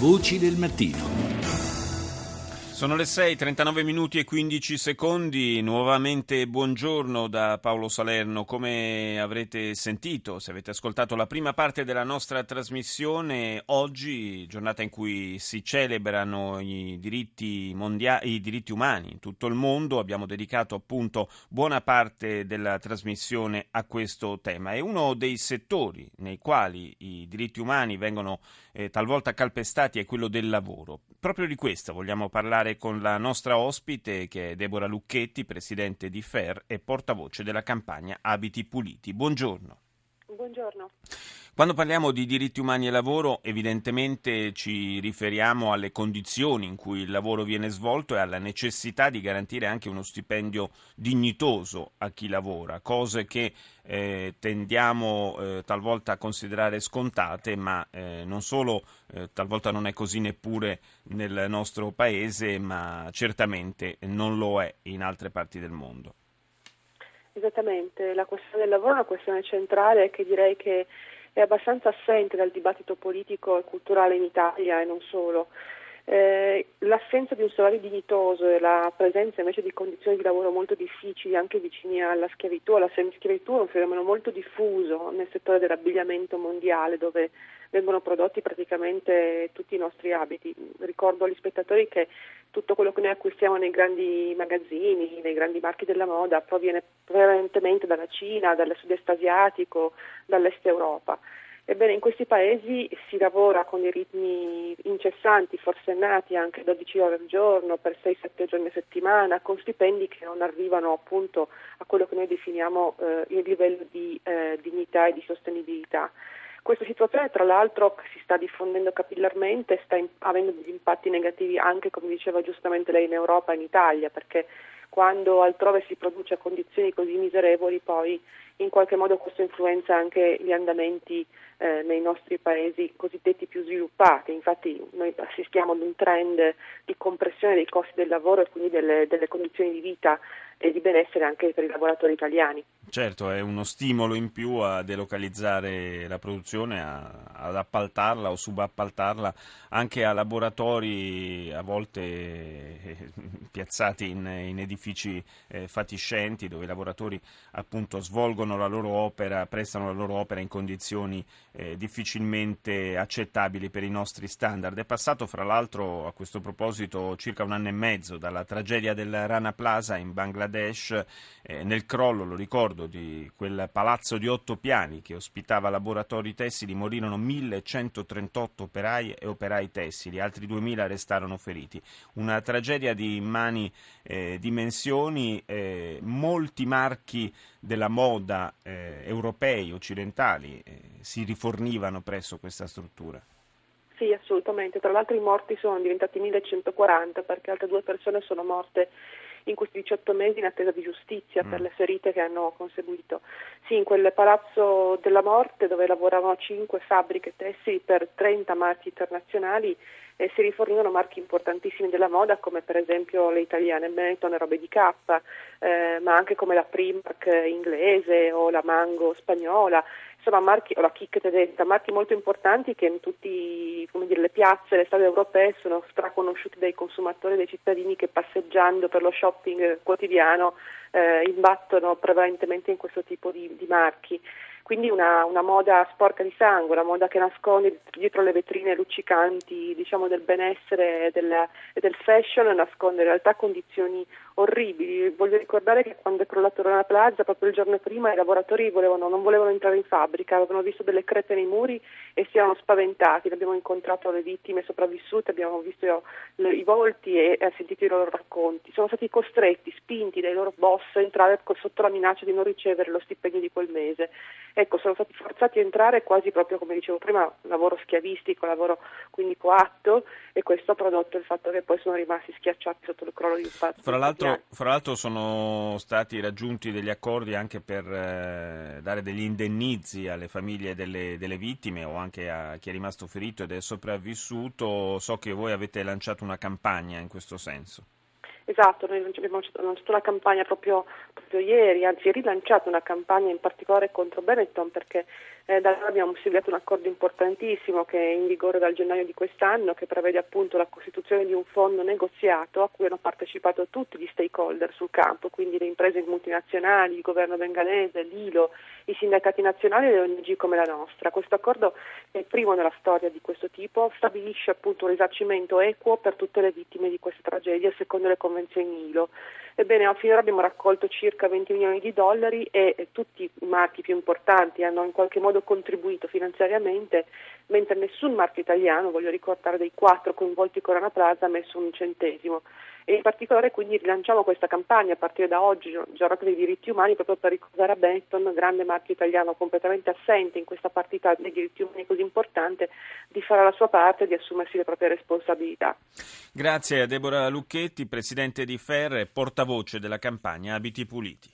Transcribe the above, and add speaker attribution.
Speaker 1: Voci del mattino.
Speaker 2: Sono le 6, 39 minuti e 15 secondi, nuovamente buongiorno da Paolo Salerno. Come avrete sentito, se avete ascoltato la prima parte della nostra trasmissione, oggi, giornata in cui si celebrano i diritti, mondia- i diritti umani in tutto il mondo, abbiamo dedicato appunto buona parte della trasmissione a questo tema. È uno dei settori nei quali i diritti umani vengono eh, talvolta calpestati è quello del lavoro. Proprio di questo vogliamo parlare parlare con la nostra ospite che è Deborah Lucchetti, presidente di FER e portavoce della campagna Abiti Puliti. Buongiorno.
Speaker 3: Buongiorno.
Speaker 2: Quando parliamo di diritti umani e lavoro, evidentemente ci riferiamo alle condizioni in cui il lavoro viene svolto e alla necessità di garantire anche uno stipendio dignitoso a chi lavora, cose che eh, tendiamo eh, talvolta a considerare scontate, ma eh, non solo eh, talvolta non è così neppure nel nostro paese, ma certamente non lo è in altre parti del mondo.
Speaker 3: Esattamente, la questione del lavoro è una questione centrale che direi che è abbastanza assente dal dibattito politico e culturale in Italia e non solo. L'assenza di un salario dignitoso e la presenza invece di condizioni di lavoro molto difficili, anche vicini alla schiavitù, alla semischiavitù, è un fenomeno molto diffuso nel settore dell'abbigliamento mondiale dove vengono prodotti praticamente tutti i nostri abiti. Ricordo agli spettatori che tutto quello che noi acquistiamo nei grandi magazzini, nei grandi marchi della moda, proviene prevalentemente dalla Cina, dal sud-est asiatico, dall'est Europa. Ebbene, in questi paesi si lavora con dei ritmi incessanti, forsennati anche 12 ore al giorno, per 6-7 giorni a settimana, con stipendi che non arrivano appunto a quello che noi definiamo eh, il livello di eh, dignità e di sostenibilità. Questa situazione tra l'altro si sta diffondendo capillarmente, sta in, avendo degli impatti negativi anche, come diceva giustamente lei, in Europa e in Italia, perché quando altrove si produce a condizioni così miserevoli poi in qualche modo questo influenza anche gli andamenti eh, nei nostri paesi cosiddetti più sviluppati. Infatti noi assistiamo ad un trend di compressione dei costi del lavoro e quindi delle, delle condizioni di vita e di benessere anche per i lavoratori italiani.
Speaker 2: Certo, è uno stimolo in più a delocalizzare la produzione, a, ad appaltarla o subappaltarla anche a laboratori a volte eh, piazzati in, in edifici eh, fatiscenti dove i lavoratori appunto svolgono la loro opera, prestano la loro opera in condizioni eh, difficilmente accettabili per i nostri standard. È passato fra l'altro a questo proposito circa un anno e mezzo dalla tragedia del Rana Plaza in Bangladesh Bangladesh eh, nel crollo, lo ricordo, di quel palazzo di otto piani che ospitava laboratori tessili morirono 1138 operai e operai tessili, altri 2000 restarono feriti. Una tragedia di immani eh, dimensioni, eh, molti marchi della moda eh, europei, occidentali, eh, si rifornivano presso questa struttura.
Speaker 3: Sì, assolutamente. Tra l'altro i morti sono diventati 1140 perché altre due persone sono morte in questi 18 mesi in attesa di giustizia mm. per le ferite che hanno conseguito. Sì, in quel palazzo della morte dove lavoravano 5 fabbriche tessili per 30 marchi internazionali e si rifornivano marchi importantissimi della moda come per esempio le italiane Benetton e robe di K, eh, ma anche come la Primark inglese o la Mango spagnola insomma marchi, o la Kik tedesca, marchi molto importanti che in tutte le piazze, le strade europee sono straconosciuti dai consumatori e dai cittadini che passeggiando per lo shopping quotidiano eh, imbattono prevalentemente in questo tipo di, di marchi quindi una, una, moda sporca di sangue, una moda che nasconde dietro le vetrine luccicanti diciamo, del benessere e del, e del, fashion, nasconde in realtà condizioni orribili. Voglio ricordare che quando è crollato Rana Plaza, proprio il giorno prima, i lavoratori volevano, non volevano entrare in fabbrica, avevano visto delle crepe nei muri e si erano spaventati. Abbiamo incontrato le vittime sopravvissute, abbiamo visto le, i volti e, e sentito i loro racconti. Sono stati costretti, spinti dai loro boss a entrare sotto la minaccia di non ricevere lo stipendio di quel mese ecco, sono stati forzati a entrare quasi proprio come dicevo prima, lavoro schiavistico, lavoro quindi coatto e questo ha prodotto il fatto che poi sono rimasti schiacciati sotto il crollo di un fatto.
Speaker 2: Fra l'altro, fra l'altro sono stati raggiunti degli accordi anche per eh, dare degli indennizi alle famiglie delle, delle vittime o anche a chi è rimasto ferito ed è sopravvissuto. So che voi avete lanciato una campagna in questo senso.
Speaker 3: Esatto, noi abbiamo lanciato una campagna proprio, proprio, ieri, anzi rilanciato una campagna in particolare contro Benetton perché eh, da allora abbiamo siglato un accordo importantissimo che è in vigore dal gennaio di quest'anno che prevede appunto la costituzione di un fondo negoziato a cui hanno partecipato tutti gli stakeholder sul campo, quindi le imprese multinazionali, il governo bengalese, l'ILO, i sindacati nazionali e le ONG come la nostra. Questo accordo è il primo nella storia di questo tipo, stabilisce appunto un risarcimento equo per tutte le vittime di questa tragedia secondo le convenzioni ILO. Ebbene, finora abbiamo raccolto circa 20 milioni di dollari e, e tutti i marchi più importanti hanno in qualche modo contribuito finanziariamente, mentre nessun marchio italiano, voglio ricordare dei quattro coinvolti Corona Plaza, ha messo un centesimo e in particolare quindi rilanciamo questa campagna a partire da oggi, giornata dei diritti umani, proprio per ricordare a Benetton, grande marchio italiano completamente assente in questa partita dei diritti umani così importante, di fare la sua parte e di assumersi le proprie responsabilità.
Speaker 2: Grazie a Deborah Lucchetti, Presidente di FER e portavoce della campagna Abiti Puliti.